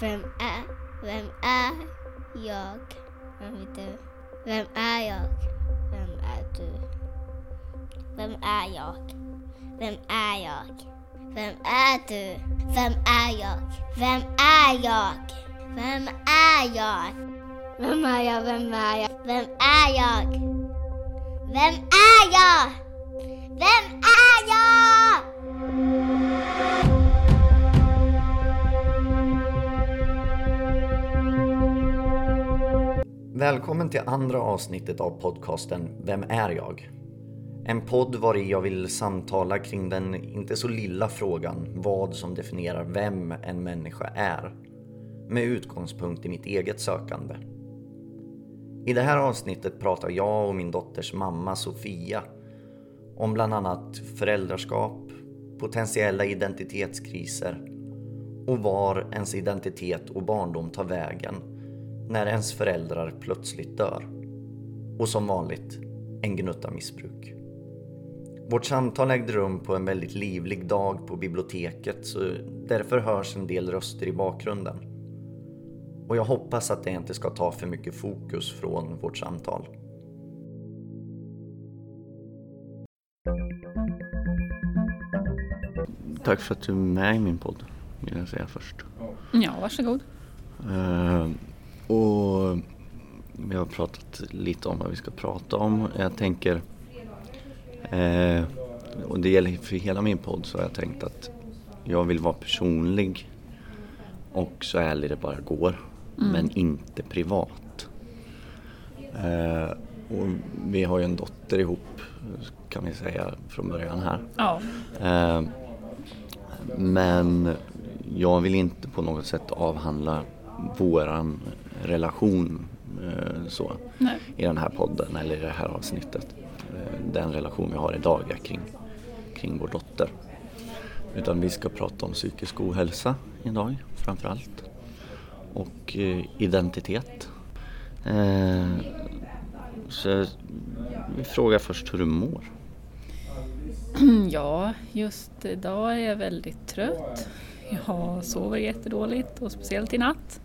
Vem är, vem är jag? Vem är du? Vem är jag? Vem är du? Vem är jag? Vem är jag? Vem är du? Vem är jag? Vem är jag? Vem är jag? Vem är jag? Vem är jag? Vem är jag? Vem är jag? Vem är jag? Välkommen till andra avsnittet av podcasten Vem är jag? En podd var jag vill samtala kring den inte så lilla frågan vad som definierar vem en människa är. Med utgångspunkt i mitt eget sökande. I det här avsnittet pratar jag och min dotters mamma Sofia om bland annat föräldraskap, potentiella identitetskriser och var ens identitet och barndom tar vägen när ens föräldrar plötsligt dör. Och som vanligt, en gnutta missbruk. Vårt samtal ägde rum på en väldigt livlig dag på biblioteket så därför hörs en del röster i bakgrunden. Och jag hoppas att det inte ska ta för mycket fokus från vårt samtal. Tack för att du är med i min podd, vill jag säga först. Ja, varsågod. Eh, och vi har pratat lite om vad vi ska prata om. Jag tänker, eh, och det gäller för hela min podd, så har jag tänkt att jag vill vara personlig och så ärlig det bara går. Men inte privat. Eh, och vi har ju en dotter ihop kan vi säga från början här. Ja, Eh, Men jag vill inte på något sätt avhandla våran relation eh, så nej. i den här podden eller i det här avsnittet. Eh, Den relation vi har idag kring, kring vår dotter. Utan vi ska prata om psykisk ohälsa idag framför allt. Och eh, identitet. Så vi frågar först hur du mår. Ja, just idag är jag väldigt trött. Jag sover jättedåligt och speciellt i natt.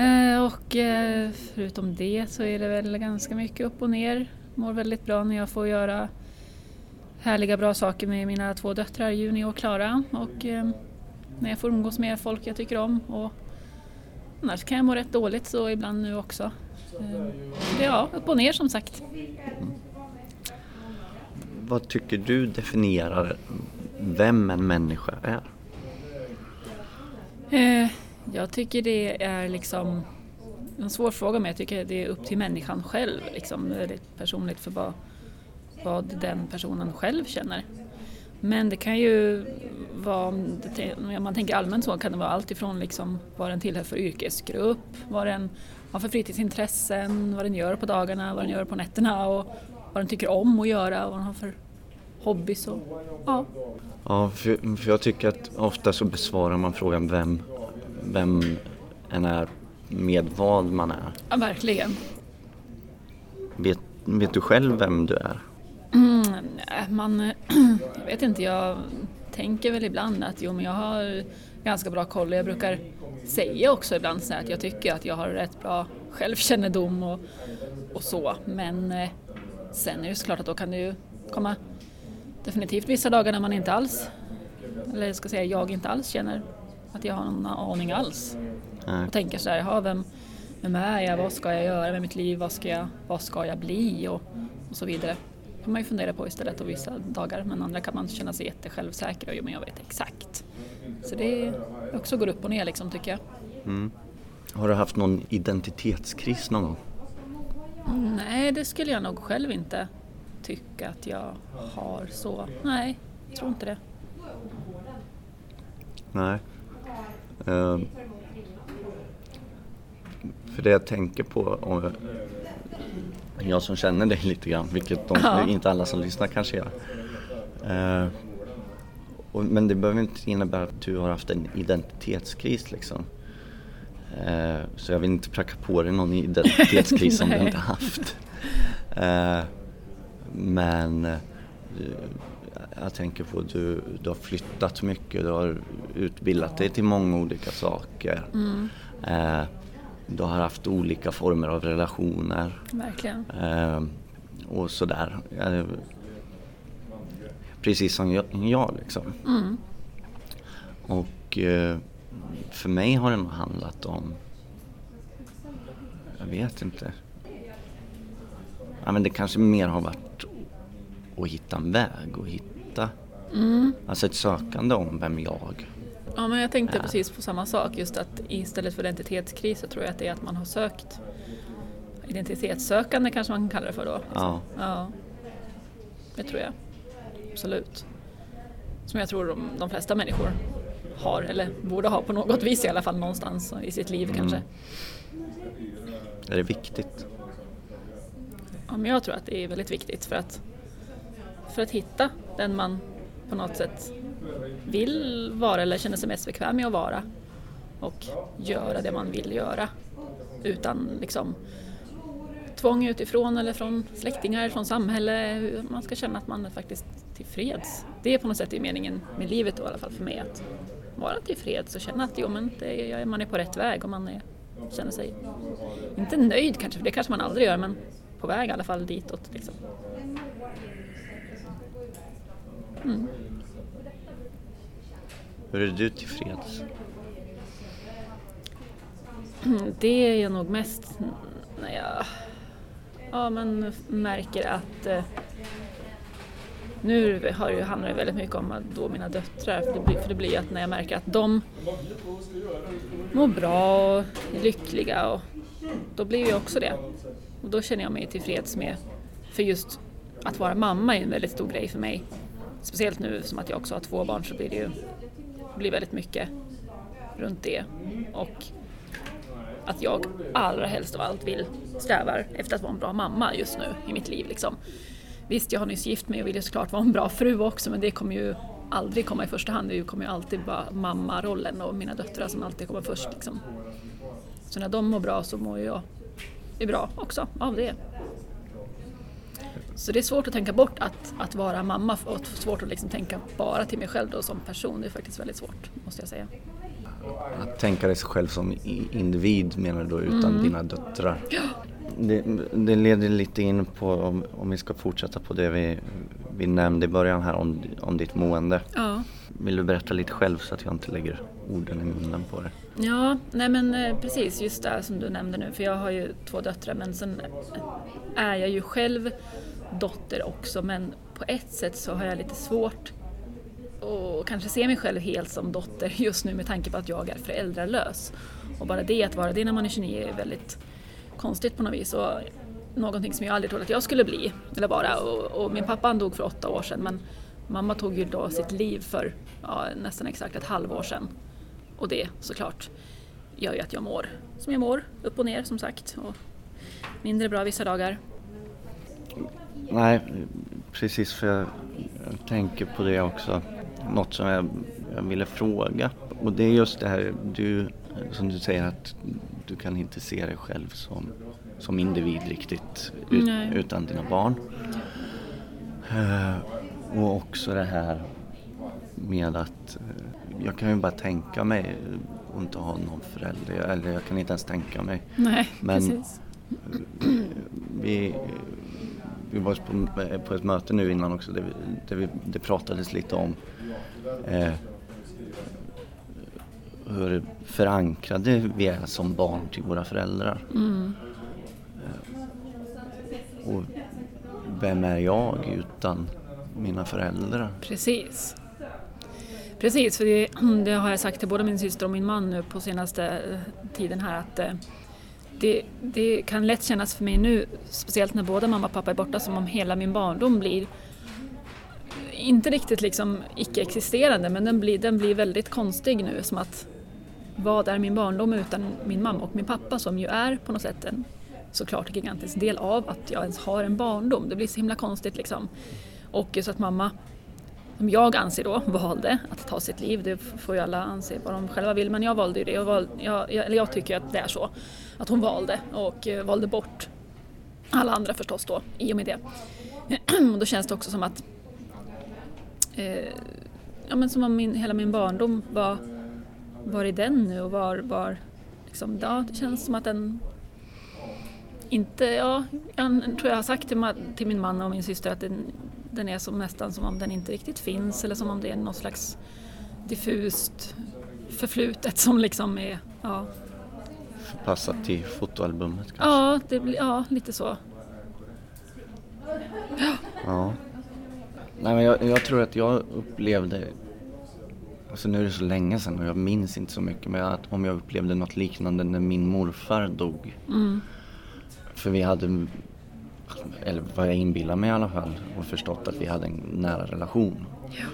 Eh, Och eh, förutom det så är det väl ganska mycket upp och ner. Mår väldigt bra när jag får göra härliga bra saker med mina två döttrar Juni och Klara och eh, när jag får umgås med folk jag tycker om. Och annars kan jag må rätt dåligt så ibland nu också. Ja, upp och ner som sagt. Vad tycker du definierar vem en människa är? Eh, jag tycker det är liksom en svår fråga men jag tycker det är upp till människan själv. Liksom. Det är väldigt personligt för vad, vad den personen själv känner. Men det kan ju vara, om man tänker allmänt så, kan det vara allt ifrån liksom vad den tillhör för yrkesgrupp, vad den har för fritidsintressen, vad den gör på dagarna, vad den gör på nätterna och vad den tycker om att göra, vad den har för hobbys och ja. Ja, för, för jag tycker att ofta så besvarar man frågan vem, vem en är med vad man är. ja verkligen. Vet, vet du själv vem du är? Mm, nej, man, jag vet inte, jag tänker väl ibland att jo, men jag har ganska bra koll. Jag brukar säga också ibland så här att jag tycker att jag har rätt bra självkännedom och, och så. Men eh, sen är det såklart att då kan det ju komma definitivt vissa dagar när man inte alls, eller jag ska säga jag inte alls känner att jag har någon aning alls. Nej. Och tänker så här, jaha, vem, vem är jag, vad ska jag göra med mitt liv, vad ska jag, vad ska jag bli och, och så vidare. Det kan man ju fundera på istället och vissa dagar, men andra kan man känna sig jättesjälvsäker och jo, men jag vet exakt. Så det också går upp och ner liksom tycker jag. Mm. Har du haft någon identitetskris någon gång? Nej, det skulle jag nog själv inte tycka att jag har så. Nej, jag tror inte det. Nej. Ehm, för det jag tänker på, om jag som känner dig lite grann, vilket de, Ja. inte alla som lyssnar kanske gör. Ehm, och, men det behöver inte innebära att du har haft en identitetskris liksom. Ehm, så jag vill inte pracka på dig någon identitetskris som du inte haft. Ehm, men eh, jag tänker på du, du har flyttat mycket, du har utbildat dig till många olika saker. Mm. Eh, du har haft olika former av relationer Verkligen. eh, och sådär. Eh, precis som jag, jag liksom. Mm. Och eh, för mig har det nog handlat om, jag vet inte. Ja, men det kanske mer har varit att hitta en väg och hitta, Mm. alltså ett sökande om vem jag. Ja, men jag tänkte precis på samma sak, just att istället för identitetskris så tror jag att det är att man har sökt identitetssökande kanske man kan kalla det för då. Ja, Ja, det tror jag. Absolut. Som jag tror de, de flesta människor har, eller borde ha på något vis i alla fall någonstans i sitt liv kanske. är det viktigt? Ja, men jag tror att det är väldigt viktigt för att, för att hitta den man på något sätt vill vara eller känner sig mest bekväm med att vara och göra det man vill göra utan liksom tvång utifrån eller från släktingar, från samhälle. Man ska känna att man är faktiskt tillfreds. Det är på något sätt meningen med livet då, i alla fall för mig att vara tillfreds och känna att jo, men det är, man är på rätt väg och man är, känner sig, inte nöjd kanske, för det kanske man aldrig gör, men på väg i alla fall ditåt. Liksom. Mm. Hur är du tillfreds? Det är jag nog mest när jag ja, men märker att eh, nu har det, handlar det väldigt mycket om att då mina döttrar, för det, blir, för det blir att när jag märker att de mår bra och är lyckliga och då blir jag också det. Och då känner jag mig tillfreds med, för just att vara mamma är en väldigt stor grej för mig. Speciellt nu som att jag också har två barn så blir det ju blir väldigt mycket runt det. Och att jag allra helst av allt vill strävar efter att vara en bra mamma just nu i mitt liv. Liksom. Visst, jag har nyss gift mig och vill ju såklart vara en bra fru också men det kommer ju aldrig komma i första hand. Det kommer ju alltid vara mammarollen och mina döttrar som alltid kommer först. Liksom. Så när de mår bra så mår jag är bra också av det. Så det är svårt att tänka bort att, att vara mamma och svårt att liksom tänka bara till mig själv då som person. Det är faktiskt väldigt svårt, måste jag säga. Att tänka dig själv som individ menar du då, utan dina döttrar? Det, det leder lite in på, om, om vi ska fortsätta på det vi, vi nämnde i början här om, om ditt mående. Ja. Vill du berätta lite själv så att jag inte lägger orden i munnen på dig? Ja, nej men eh, precis just det som du nämnde nu, för jag har ju två döttrar men sen är jag ju själv dotter också men på ett sätt så har jag lite svårt att kanske se mig själv helt som dotter just nu med tanke på att jag är föräldralös. Och bara det att vara det när man är 29 är väldigt konstigt på något vis och någonting som jag aldrig trodde att jag skulle bli eller vara. Och, och min pappa han dog för åtta år sedan men mamma tog ju då sitt liv för ja, nästan exakt ett halvår sedan. Och det såklart gör ju att jag mår som jag mår, upp och ner som sagt. Och mindre bra vissa dagar. Nej, precis för jag, jag tänker på det också. Något som jag, jag ville fråga. Och det är just det här, du, som du säger att du kan inte se dig själv som, som individ riktigt ut, utan dina barn. Eh, och också det här med att eh, jag kan ju bara tänka mig att inte ha någon förälder. Eller jag kan inte ens tänka mig. Nej, Men- precis. Vi, vi var på, på ett möte nu innan också där, vi, där vi, det pratades lite om eh, hur förankrade vi är som barn till våra föräldrar. Mm. Och vem är jag utan mina föräldrar? Precis. Precis, för det, det har jag sagt till både min syster och min man nu på senaste eh, tiden här att eh, det, det kan lätt kännas för mig nu, speciellt när både mamma och pappa är borta, som om hela min barndom blir inte riktigt liksom icke-existerande men den blir, den blir väldigt konstig nu som att vad är min barndom utan min mamma och min pappa som ju är på något sätt en såklart gigantisk del av att jag ens har en barndom. Det blir så himla konstigt liksom. Och så att mamma som jag anser då valde att ta sitt liv. Det får ju alla anse vad de själva vill men jag valde ju det. Jag, valde, jag, jag, eller jag tycker att det är så. Att hon valde och eh, valde bort alla andra förstås då i och med det. Och då känns det också som att eh, ja, men som om min, hela min barndom var, var i den nu och var, var liksom, ja, det känns som att den inte, ja, jag tror jag har sagt till, till min man och min syster att den, den är som, nästan som om den inte riktigt finns eller som om det är något slags diffust förflutet som liksom är, ja. Förpassat till fotoalbumet kanske? Ja, det, ja lite så. Ja. ja. Nej, men jag, jag, tror att jag upplevde, alltså nu är det så länge sedan och jag minns inte så mycket, men att om jag upplevde något liknande när min morfar dog. Mm. För vi hade, eller vad jag inbillar mig i alla fall, och förstått att vi hade en nära relation. Ja.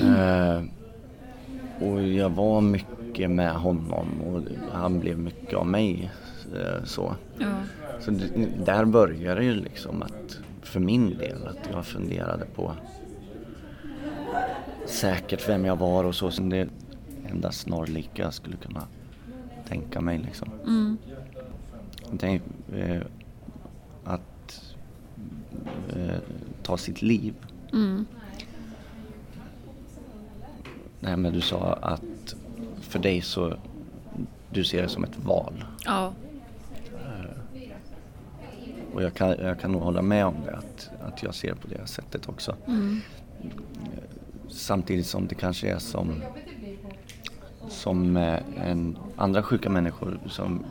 Eh, och jag var mycket med honom och han blev mycket av mig. Eh, så ja. så där började det ju liksom att, för min del, att jag funderade på säkert vem jag var och så som det enda snarlika skulle kunna tänka mig liksom. Mm. Tänk, eh, att eh, ta sitt liv. Mm. Nej men du sa att för dig så, du ser det som ett val. Ja. Eh, och jag kan, jag kan nog hålla med om det, att, att jag ser på det sättet också. Mm. Samtidigt som det kanske är som, som eh, en, andra sjuka människor som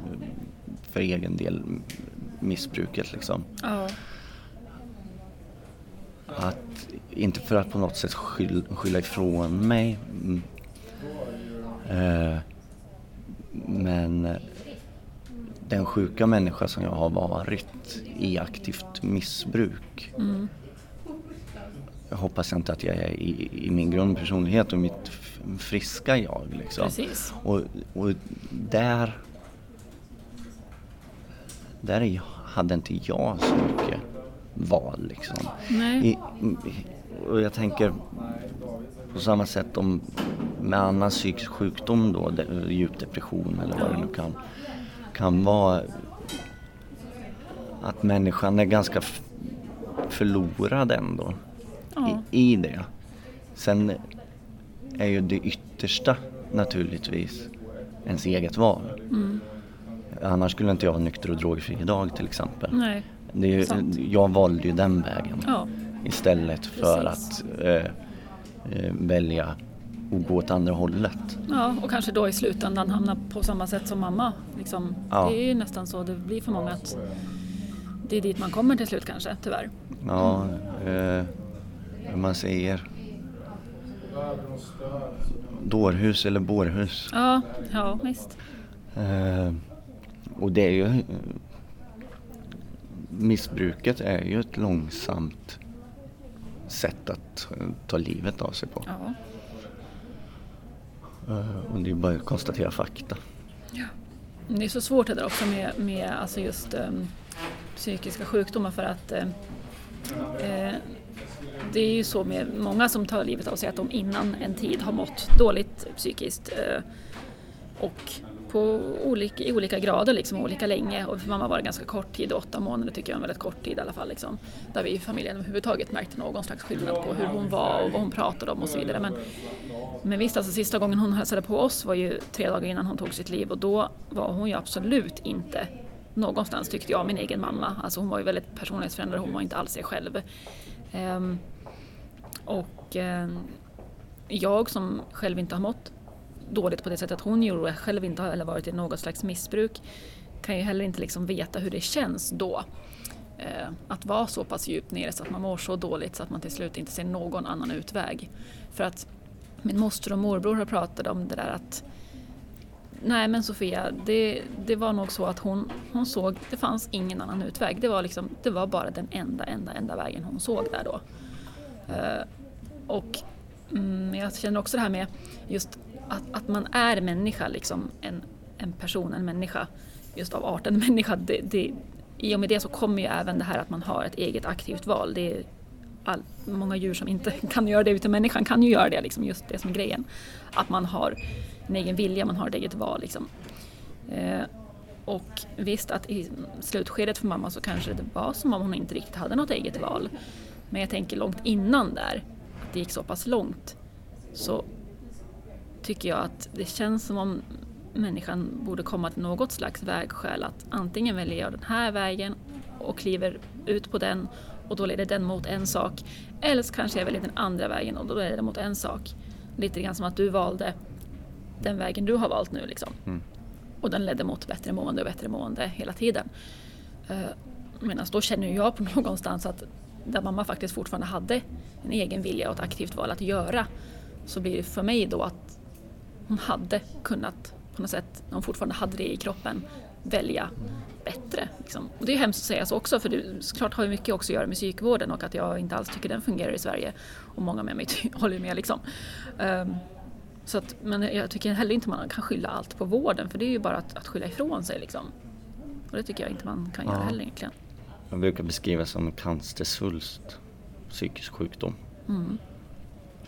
för egen del missbruket liksom. Ja. Att, inte för att på något sätt skyll, skylla ifrån mig. Mm. Eh, men den sjuka människa som jag har varit i aktivt missbruk. Mm. Jag hoppas inte att jag är i, i min grundpersonlighet och mitt friska jag. Liksom. Precis. Och, och där, där hade inte jag så mycket val liksom. I, och jag tänker på samma sätt om med annan psykisk sjukdom då, djup depression eller vad det nu kan, kan vara att människan är ganska förlorad ändå ja. i, i det. Sen är ju det yttersta naturligtvis ens eget val. Mm. Annars skulle inte jag vara nykter och drogfri idag till exempel. Nej. Det är, jag valde ju den vägen ja. istället för Precis. att eh, eh, välja att gå åt andra hållet. Ja, och kanske då i slutändan hamna på samma sätt som mamma. Liksom, ja. Det är ju nästan så det blir för många att det är dit man kommer till slut kanske, tyvärr. Ja, eh, hur man säger. Dårhus eller bårhus. Ja, ja visst. Eh, och det är ju missbruket är ju ett långsamt sätt att ta livet av sig på. Ja. Eh, och det är bara att konstatera fakta. Ja. Det är så svårt det där också med, med alltså just um, psykiska sjukdomar för att uh, det är ju så med många som tar livet av sig att de innan en tid har mått dåligt psykiskt uh, och på olika, i olika grader, liksom, olika länge. Och för mamma var det ganska kort tid, åtta månader tycker jag är en väldigt kort tid i alla fall. Liksom, där vi i familjen överhuvudtaget märkte någon slags skillnad på hur hon var och vad hon pratade om och så vidare. Men, men visst, alltså, sista gången hon hälsade på oss var ju tre dagar innan hon tog sitt liv och då var hon ju absolut inte någonstans tyckte jag, min egen mamma. Alltså hon var ju väldigt personlighetsförändrad, hon var inte alls sig själv. Um, och um, jag som själv inte har mått dåligt på det sättet hon gjorde och själv inte har varit i något slags missbruk kan ju heller inte liksom veta hur det känns då. Eh, att vara så pass djupt nere så att man mår så dåligt så att man till slut inte ser någon annan utväg. För att min moster och morbror har pratat om det där att Nej men Sofia, det, det var nog så att hon, hon såg, det fanns ingen annan utväg. Det var, liksom, det var bara den enda, enda, enda vägen hon såg där då. Uh, och mm, jag känner också det här med just att, att man är människa, liksom en, en person, en människa, just av arten människa, det, det, i och med det så kommer ju även det här att man har ett eget aktivt val. Det är all, många djur som inte kan göra det utan människan kan ju göra det, liksom, just det som är grejen. Att man har en egen vilja, man har ett eget val. Liksom. Eh, och visst att i slutskedet för mamma så kanske det var som om hon inte riktigt hade något eget val. Men jag tänker långt innan där att det gick så pass långt så tycker jag att det känns som om människan borde komma till något slags vägskäl. Att antingen väljer jag den här vägen och kliver ut på den och då leder den mot en sak. Eller så kanske jag väljer den andra vägen och då leder den mot en sak. Lite grann som att du valde den vägen du har valt nu. Liksom. Mm. Och den ledde mot bättre mående och bättre mående hela tiden. Uh, Medan då känner jag på någonstans att där mamma faktiskt fortfarande hade en egen vilja och ett aktivt val att göra så blir det för mig då att hon hade kunnat på något sätt, när hon fortfarande hade det i kroppen, välja bättre. Liksom. Och det är hemskt att säga så också för det såklart har ju mycket också att göra med psykvården och att jag inte alls tycker den fungerar i Sverige. Och många med mig håller med liksom. Um, så att, men jag tycker heller inte man kan skylla allt på vården för det är ju bara att, att skylla ifrån sig liksom. Och det tycker jag inte man kan ja. göra heller egentligen. Jag brukar beskriva som cancersvulst, psykisk sjukdom. Mm.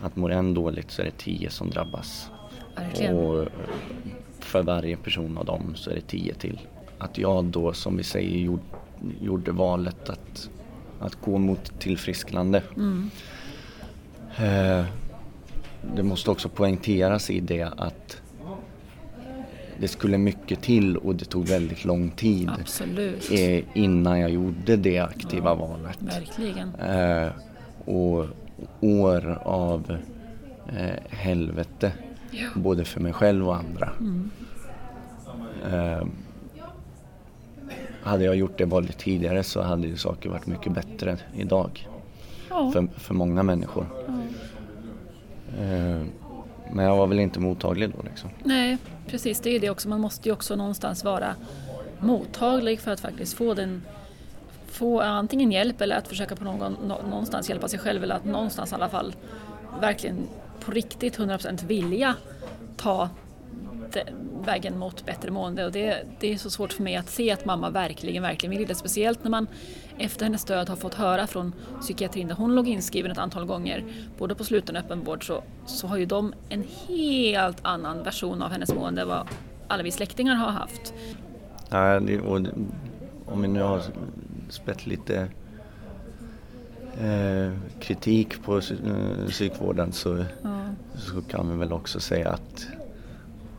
Att mår en dåligt så är det tio som drabbas. Verkligen. Och för varje person av dem så är det tio till. Att jag då som vi säger gjorde, gjorde valet att, att gå mot tillfrisknande. Mm. Eh, det måste också poängteras i det att det skulle mycket till och det tog väldigt lång tid Absolut. innan jag gjorde det aktiva ja, valet. Verkligen. Eh, och år av eh, helvete ja. både för mig själv och andra. Mm. Eh, hade jag gjort det valet tidigare så hade ju saker varit mycket bättre idag. Ja. För, för många människor. Eh, men jag var väl inte mottaglig då liksom. Nej, precis. Det är det också. Man måste ju också någonstans vara mottaglig för att faktiskt få den få antingen hjälp eller att försöka på någon, någonstans hjälpa sig själv eller att någonstans i alla fall verkligen på riktigt 100% vilja ta vägen mot bättre mående och det, det, är så svårt för mig att se att mamma verkligen, verkligen vill det. Speciellt när man efter hennes död har fått höra från psykiatrin där hon låg inskriven ett antal gånger, både på sluten och öppenvård, så, så har ju de en helt annan version av hennes mående än vad alla vi släktingar har haft. Ja, och om vi nu har spett lite eh, kritik på eh, psykvården så, ja. så kan vi väl också säga att,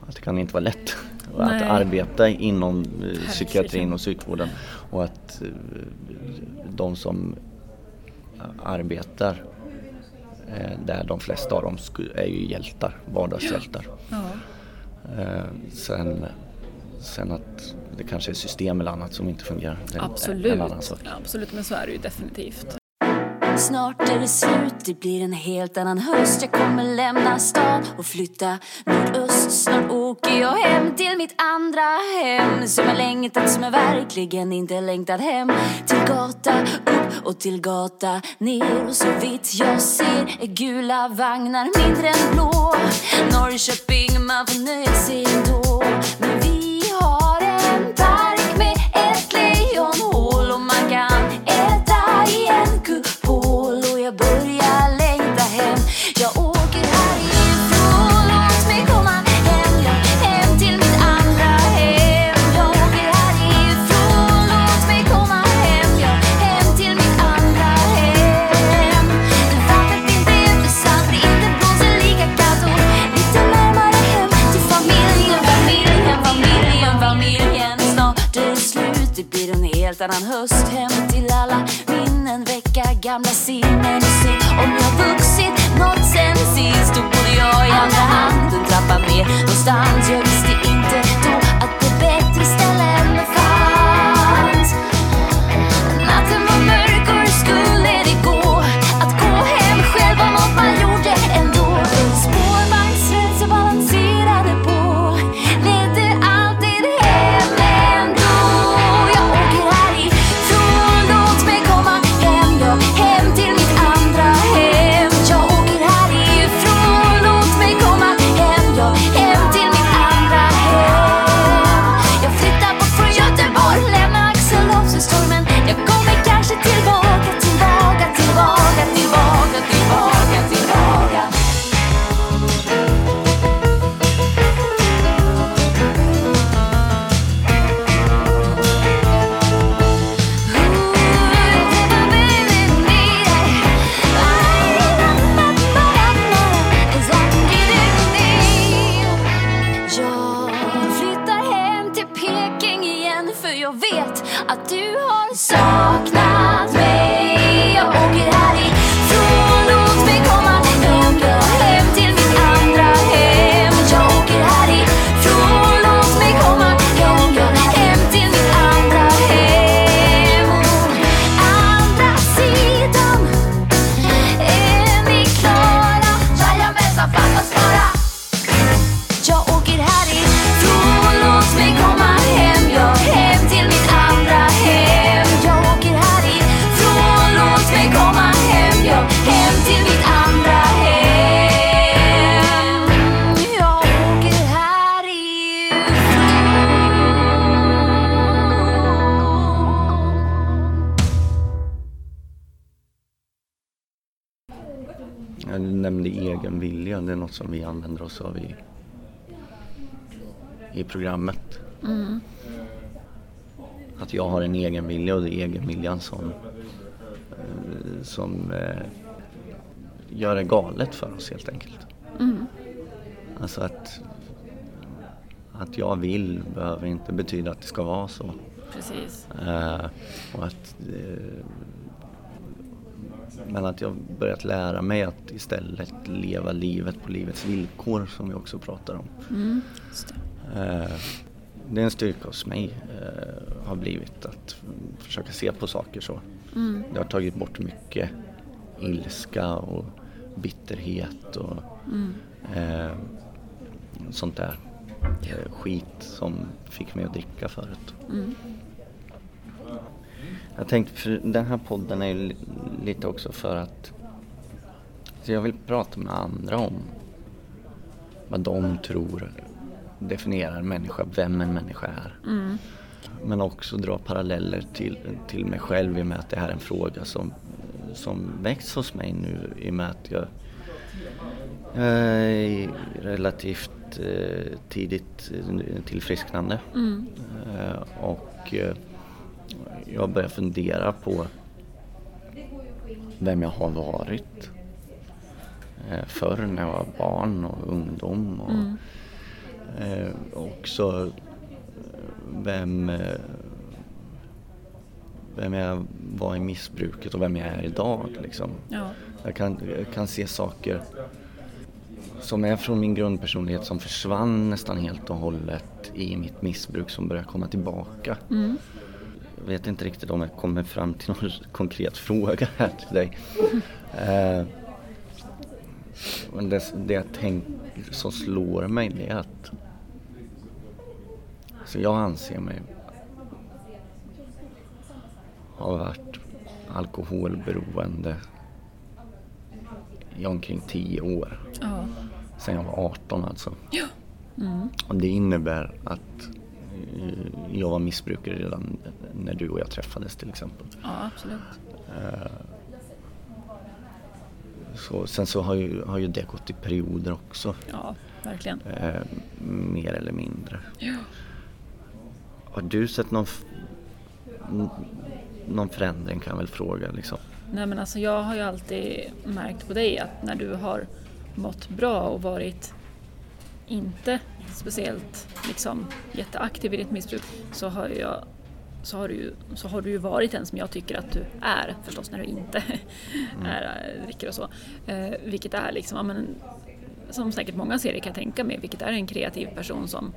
att det kan inte vara lätt Nej. att arbeta inom eh, psykiatrin och psykvården och att eh, de som arbetar där de flesta av dem är ju hjältar, vardagshjältar. Ja. Sen, sen att det kanske är system eller annat som inte fungerar. Absolut. Absolut, men så är det ju definitivt. Snart är det slut, det blir en helt annan höst. Jag kommer lämna stan och flytta nordöst. Snart åker jag hem till mitt andra hem Som jag längtat, som jag verkligen inte längtat hem. Till gata upp och till gata ner Och så vitt jag ser är gula vagnar mindre än blå. Norrköping, man får nöja sig ändå. Annan höst Hem till alla minnen, väcka gamla sinnen Se, om jag vuxit nåt sen sist. Då borde jag i andra hand en trappa ner någonstans Jag visste inte som vi använder oss av i, i programmet. Att jag har en egen vilja och det är egen viljan som, eh, som eh, gör det galet för oss helt enkelt. Alltså att, att jag vill behöver inte betyda att det ska vara så. Precis. Eh, och att, men att jag börjat lära mig att istället leva livet på livets villkor som vi också pratar om. Mm, det. Eh, det är en styrka hos mig, eh, har blivit att försöka se på saker så. Mm. Det har tagit bort mycket ilska och bitterhet och Mm. eh, sånt där skit som fick mig att dricka förut. Mm. Jag tänkte, för den här podden är ju li- lite också för att så jag vill prata med andra om vad de tror definierar en människa, vem en människa är. Mm. Men också dra paralleller till, till mig själv i och med att det här är en fråga som, som väcks hos mig nu i och med att jag är relativt eh, tidigt eh, tillfrisknande. Mm. Eh, och eh, jag börjar fundera på vem jag har varit eh, förr när jag var barn och ungdom. Och, Mm. eh, också vem, eh, vem jag var i missbruket och vem jag är idag. Liksom. Ja. Jag kan, jag kan se saker som är från min grundpersonlighet som försvann nästan helt och hållet i mitt missbruk som börjar komma tillbaka. Mm. Vet inte riktigt om jag kommer fram till någon konkret fråga här till dig. Eh, men det, det jag tänker som slår mig det är att så jag anser mig ha varit alkoholberoende i omkring 10 år. Ja. Sen jag var 18 alltså. Ja. Mm. Och det innebär att jag var missbrukare redan när du och jag träffades till exempel. ja, absolut. Så, sen så har ju, har ju det gått i perioder också. Ja, verkligen. Eh, mer eller mindre. Ja. Har du sett någon, någon förändring kan jag väl fråga liksom? Nej men alltså jag har ju alltid märkt på dig att när du har mått bra och varit inte speciellt liksom jätteaktiv i ditt missbruk så har jag så har, du ju, så har du ju varit den som jag tycker att du är förstås när du inte är, äh, dricker och så. Eh, vilket är liksom, ja, men, som säkert många ser det kan jag tänka mig, vilket är en kreativ person som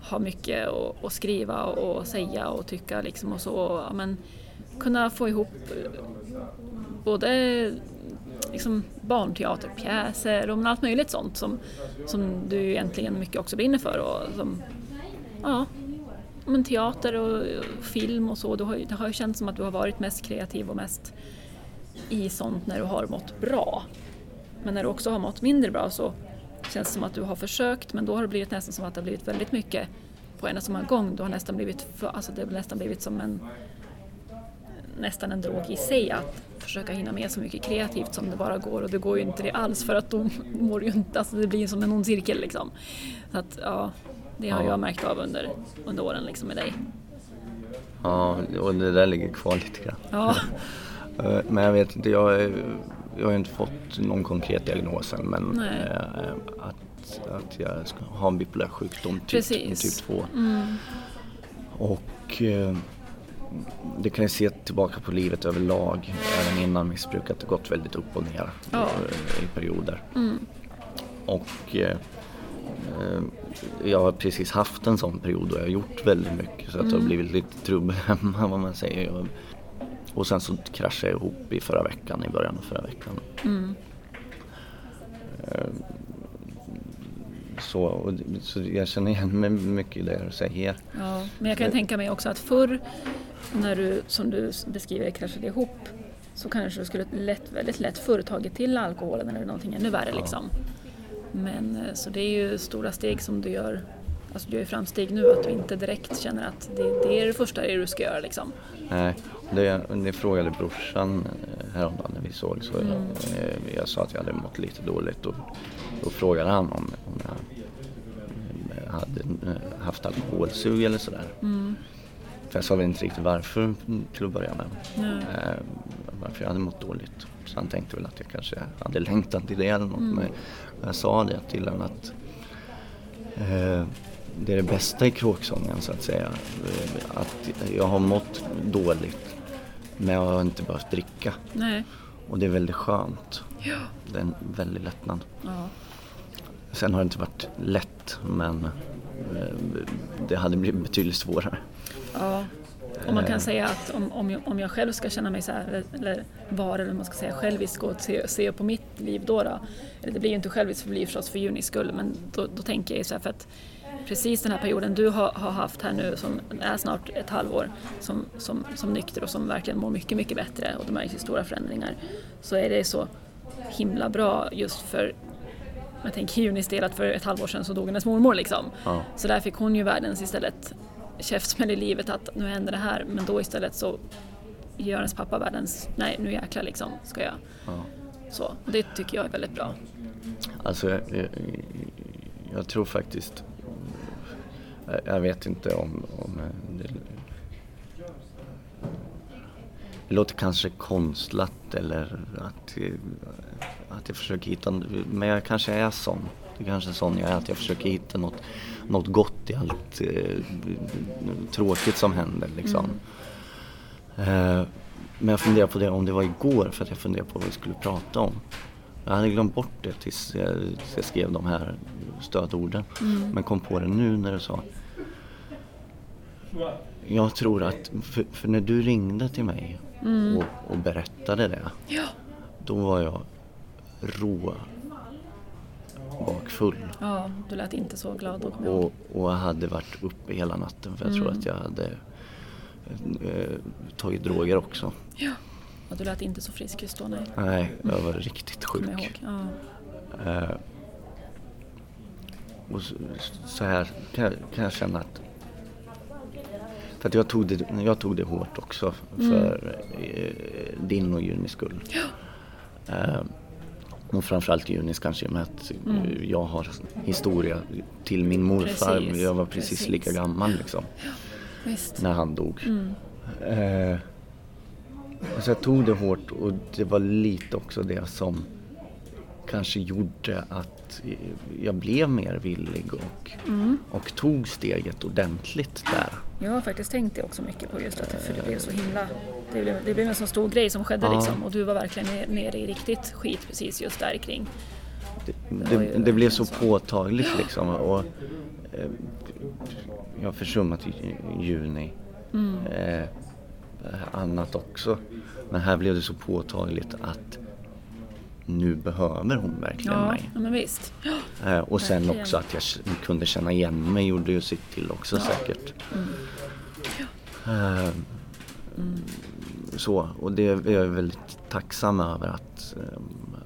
har mycket att, att skriva och säga och tycka liksom och så. Ja, men, kunna få ihop eh, både liksom barnteaterpjäser och allt möjligt sånt som, som du egentligen mycket också brinner för. Och som, ja, men teater och film och så. Du har, ju- det har ju känts som att du har varit mest kreativ och mest i sånt när du har mått bra. Men när du också har mått mindre bra så känns det som att du har försökt men då har det blivit nästan som att det har blivit väldigt mycket på en och samma gång. Du har nästan blivit, för, alltså det har nästan blivit som en nästan en drog i sig att försöka hinna med så mycket kreativt som det bara går och det går ju inte det alls för att då mår ju inte, alltså det blir som en ond cirkel liksom. Så att ja, det har Ja. jag märkt av under, under åren liksom med dig. Ja, och det där ligger kvar lite grann. Ja, Eh, Men jag vet inte, jag, jag har ju inte fått någon konkret diagnos än men eh, att, att jag ska ha en bipolär sjukdom typ, Precis. typ 2. mm, Och eh, det kan ju se tillbaka på livet överlag, även innan missbruket, det gått väldigt upp och ner Ja. i, perioder. Mm. Och eh, eh, jag har precis haft en sån period och jag har gjort väldigt mycket så att det har blivit lite trubbel hemma vad man säger. Och, och sen så kraschade jag ihop i förra veckan, i början av förra veckan. Mm. Så, och, så jag känner igen mig mycket i det du säger. Ja, men jag kan tänka mig också att förr när du, som du beskriver, kraschade ihop så kanske du skulle lätt, väldigt lätt förr tagit till alkoholen eller någonting ännu värre liksom. Men eh, så det är ju stora steg som du gör, alltså du gör ju framsteg nu att du inte direkt känner att det, det är det första det du ska göra liksom. Nej, det, det frågade brorsan eh, häromdagen när vi såg så jag, eh, jag sa att jag hade mått lite dåligt och då frågade han om, om jag hade eh, haft alkoholsug eller sådär. För jag sa väl inte riktigt varför till att börja med. Eh, varför jag hade mått dåligt. Så han tänkte väl att jag kanske hade längtat till det eller något. Men jag sa det till honom att eh, det är det bästa i kråksången så att säga. Eh, Att jag har mått dåligt men jag har inte behövt dricka. Nej. Och det är väldigt skönt. Ja. Det är en väldig lättnad. Ja. Sen har det inte varit lätt men eh, det hade blivit betydligt svårare. Ja. Och man kan säga att om, om, jag, om jag själv ska känna mig så här, eller, vara, eller man ska säga självisk och se, se på mitt liv då, då eller det blir ju inte själviskt, för det blir förstås för Junis skull, men då, då tänker jag så här för att precis den här perioden du har, har haft här nu som är snart ett halvår som, som, som nykter och som verkligen mår mycket, mycket bättre och det märks ju stora förändringar, så är det så himla bra just för jag tänker Junis del att för ett halvår sedan så dog hennes mormor liksom. Ja. Så där fick hon ju världens istället käftsmäll i livet att nu händer det här men då istället så gör hennes pappa världens, nej nu jäklar liksom ska jag. Ja. Så det tycker jag är väldigt bra. Alltså jag, jag, jag tror faktiskt, jag- jag vet inte om, om det, det låter kanske konstlat eller att, att jag försöker hitta, men jag kanske är sån. Det är kanske är sån jag är, att jag försöker hitta något, något gott i allt eh, tråkigt som händer liksom. Eh, men jag funderar på det om det var igår för att jag funderade på vad vi skulle prata om. Jag hade glömt bort det tills jag, tills jag skrev de här stödorden. Men kom på det nu när du sa. Jag tror att, för, för när du ringde till mig och, och berättade det. Ja. Då var jag rå bakfull. Ja, du lät inte så glad ihåg. Och, och jag hade varit uppe hela natten för jag tror att jag hade eh, tagit droger också. Ja. ja, du lät inte så frisk just då nej. Nej, jag var riktigt sjuk. ihåg. Ja. Eh, och så, så här kan jag, kan jag känna att för att jag tog det, jag tog det hårt också för eh, din och Junis skull. Eh, och framförallt Junis kanske med att eh, jag har historia till min morfar. Precis, jag var precis, precis. lika gammal liksom Visst. när han dog. Eh, så jag tog det hårt och det var lite också det som kanske gjorde att jag blev mer villig och, och tog steget ordentligt där. Jag har faktiskt tänkt det också mycket på just att för det blev så himla... Det blev, det blev en så stor grej som skedde Ja. liksom och du var verkligen ner- nere i riktigt skit precis just där kring. Det, det, det blev så så. påtagligt liksom. Och, eh, jag har försummat juni. Eh, annat också. Men här blev det så påtagligt att nu behöver hon verkligen Ja, mig. ja men visst. Eh, och sen Verkligen. också att jag kunde känna igen mig gjorde ju sitt till också säkert. Eh, Så, och det är jag väldigt tacksam över att, eh,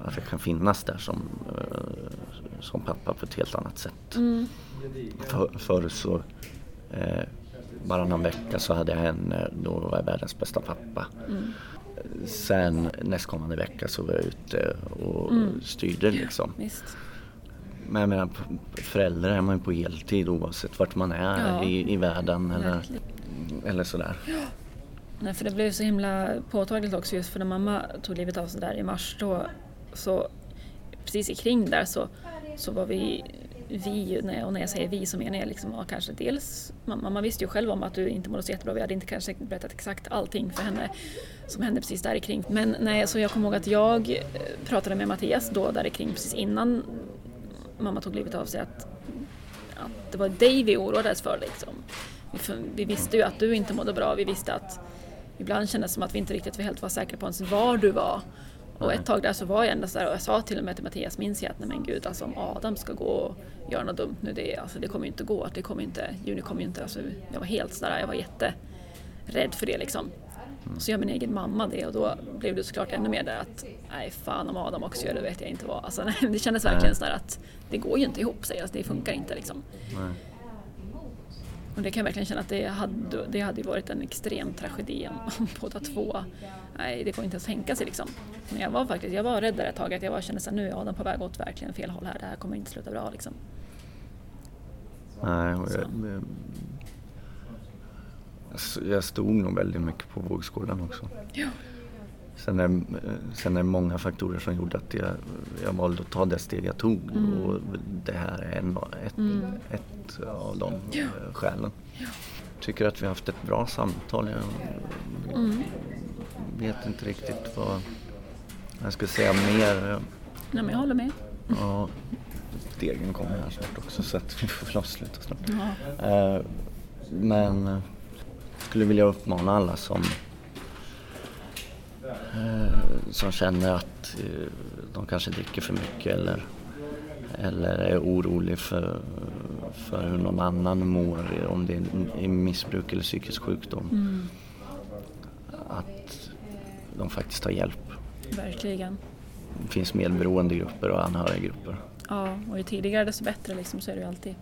att jag kan finnas där som, eh, som pappa på ett helt annat sätt. För, förr så, eh, bara någon vecka så hade jag henne, då var jag världens bästa pappa. Sen nästkommande vecka så var jag ute och styrde liksom. Visst. Men jag menar, förälder är man ju på heltid oavsett vart man är Ja. i, i världen eller, Verkligen. eller sådär. Nej, för det blev så himla påtagligt också just för när mamma tog livet av sig där i mars då så precis ikring kring där så, så var vi vi, och när jag säger vi så menar jag liksom, ja, kanske dels, mamma, mamma visste ju själv om att du inte mådde så jättebra, vi hade inte kanske berättat exakt allting för henne som hände precis där kring. Men nej, så jag kommer ihåg att jag eh, pratade med Mattias då där kring precis innan mamma tog livet av sig att, att det var dig vi oroades för liksom. Vi, vi visste ju att du inte mådde bra, vi visste att ibland kändes det som att vi inte riktigt var helt var säkra på ens var du var. Och ett tag där så var jag ändå där och jag sa till och med till Mattias, minns jag att nej men gud alltså om Adam ska gå och göra något dumt nu, det, alltså, det kommer ju inte gå. Det kommer inte, Juni kommer ju inte, alltså, jag var helt sådär, jag var jätterädd för det liksom. Och så gör min egen mamma det och då blev det såklart ännu mer där att nej fan om Adam också gör det vet jag inte vad. Alltså, nej, det kändes verkligen sådär att det går ju inte ihop sig, alltså, det funkar inte liksom. Nej. Och det kan jag verkligen känna att det hade, det hade varit en extrem tragedi om båda två. Nej, det går inte ens tänka sig liksom. Men jag var faktiskt, jag var rädd där ett tag, att jag var, kände att nu är Adam på väg åt verkligen fel håll här, det här kommer inte sluta bra liksom. Nej, jag, jag stod nog väldigt mycket på vågskålen också. Ja. Sen är, sen är det många faktorer som gjorde att jag, jag valde att ta det steg jag tog mm. och det här är en, ett, mm. ett av de ja. skälen. Ja. Tycker att vi har haft ett bra samtal. Jag mm. vet inte riktigt vad jag ska säga mer. Nej, men jag håller med. Ja, degen kommer här snart också så att vi får väl avsluta snart. Ja. Uh, men jag skulle vilja uppmana alla som Eh, som känner att eh, de kanske dricker för mycket eller, eller är orolig för, för hur någon annan mår, om det är missbruk eller psykisk sjukdom. Mm. Att de faktiskt tar hjälp. Verkligen. Det finns medberoendegrupper och anhöriggrupper. Ja, och ju tidigare desto bättre liksom, så är det ju alltid.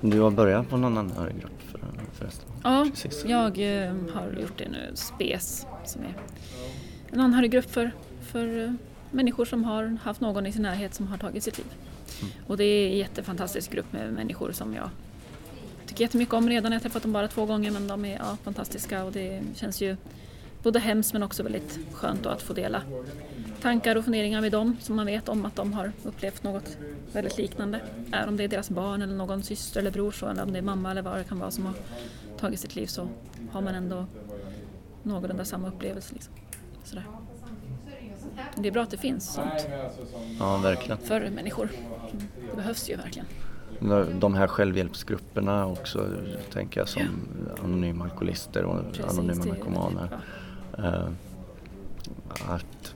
Du har börjat på någon anhöriggrupp för, förresten? Ja, Precis. jag eh, har gjort det nu, SPES som är en anhöriggrupp för, för eh, människor som har haft någon i sin närhet som har tagit sitt liv. Mm. Och det är en jättefantastisk grupp med människor som jag tycker jättemycket om redan. Jag har träffat dem bara två gånger men de är ja, fantastiska och det känns ju både hemskt men också väldigt skönt att få dela tankar och funderingar med dem som man vet om att de har upplevt något väldigt liknande. Är om det är deras barn eller någon syster eller bror så, eller om det är mamma eller vad det kan vara som har tagit sitt liv så har man ändå någorlunda samma upplevelse. Liksom. Sådär. Det är bra att det finns sånt. Ja, verkligen. För människor. Det behövs ju verkligen. De här självhjälpsgrupperna också, tänker jag, som ja. anonyma alkoholister och Precis, anonyma narkomaner. Uh, att,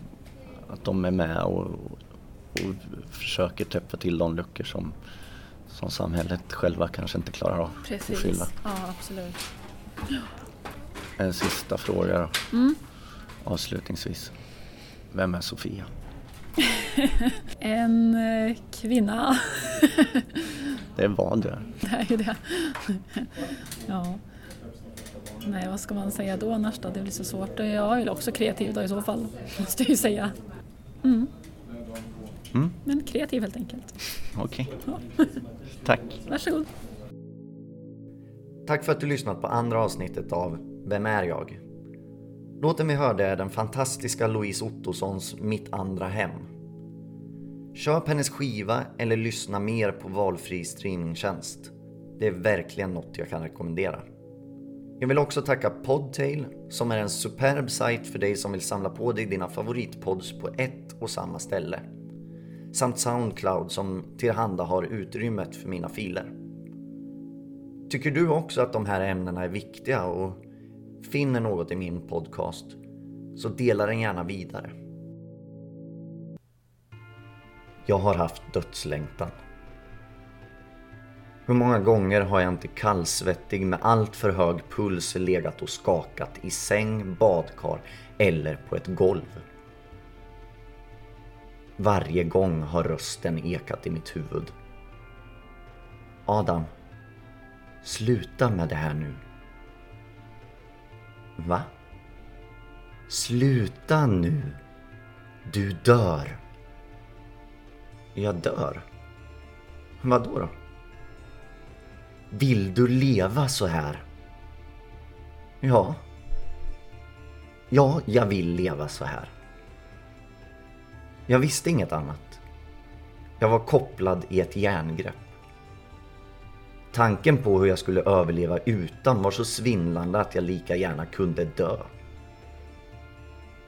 att de är med och, och försöker täppa till de luckor som, som samhället själva kanske inte klarar av Precis. att fylla. Ja, absolut. En sista fråga då. Mm. Avslutningsvis. Vem är Sofia? en eh, kvinna. det är vad du är. Det är ju det. ja. Nej, vad ska man säga då annars då? Det blir så svårt. Jag är också kreativ då i så fall, måste jag ju säga. Mm. Mm. Men kreativ helt enkelt. Okej. Okay. Ja. Tack. Varsågod. Tack för att du lyssnat på andra avsnittet av Vem är jag? Låten vi hörde är den fantastiska Louise Ottossons Mitt andra hem. Köp hennes skiva eller lyssna mer på valfri streamingtjänst. Det är verkligen något jag kan rekommendera. Jag vill också tacka Podtail som är en superb sajt för dig som vill samla på dig dina favoritpods på ett och samma ställe. Samt Soundcloud som tillhandahar utrymmet för mina filer. Tycker du också att de här ämnena är viktiga och finner något i min podcast så dela den gärna vidare. Jag har haft dödslängtan. Hur många gånger har jag inte kallsvettig med allt för hög puls legat och skakat i säng, badkar eller på ett golv. Varje gång har rösten ekat i mitt huvud. Adam, sluta med det här nu. Va? Sluta nu. Du dör. Jag dör? Vad då, då? Vill du leva så här? Ja. Ja, jag vill leva så här. Jag visste inget annat. Jag var kopplad i ett järngrepp. Tanken på hur jag skulle överleva utan var så svindlande att jag lika gärna kunde dö.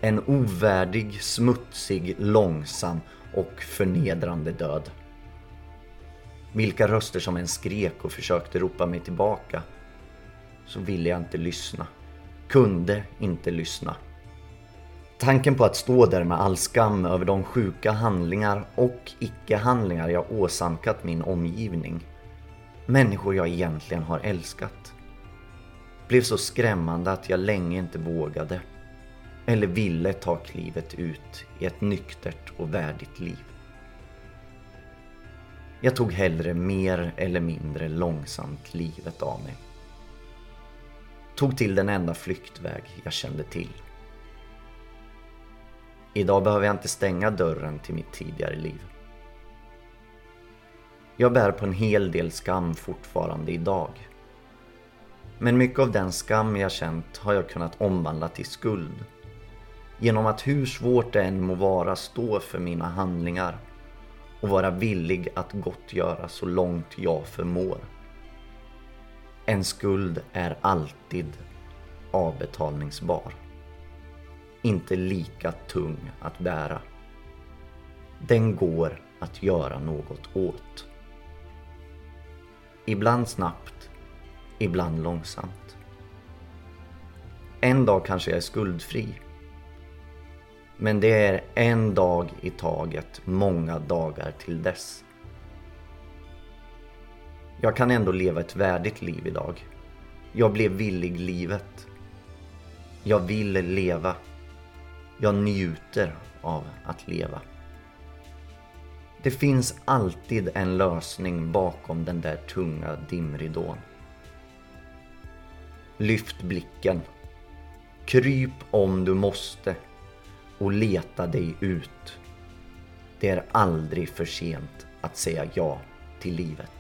En ovärdig, smutsig, långsam och förnedrande död. Vilka röster som än skrek och försökte ropa mig tillbaka så ville jag inte lyssna. Kunde inte lyssna. Tanken på att stå där med all skam över de sjuka handlingar och icke-handlingar jag åsamkat min omgivning. Människor jag egentligen har älskat. Blev så skrämmande att jag länge inte vågade eller ville ta klivet ut i ett nyktert och värdigt liv. Jag tog hellre mer eller mindre långsamt livet av mig. Tog till den enda flyktväg jag kände till. Idag behöver jag inte stänga dörren till mitt tidigare liv. Jag bär på en hel del skam fortfarande idag. Men mycket av den skam jag känt har jag kunnat omvandla till skuld. Genom att hur svårt det än må vara stå för mina handlingar och vara villig att gottgöra så långt jag förmår. En skuld är alltid avbetalningsbar. Inte lika tung att bära. Den går att göra något åt. Ibland snabbt, ibland långsamt. En dag kanske jag är skuldfri. Men det är en dag i taget, många dagar till dess. Jag kan ändå leva ett värdigt liv idag. Jag blev villig livet. Jag vill leva. Jag njuter av att leva. Det finns alltid en lösning bakom den där tunga dimridån. Lyft blicken. Kryp om du måste och leta dig ut. Det är aldrig för sent att säga ja till livet.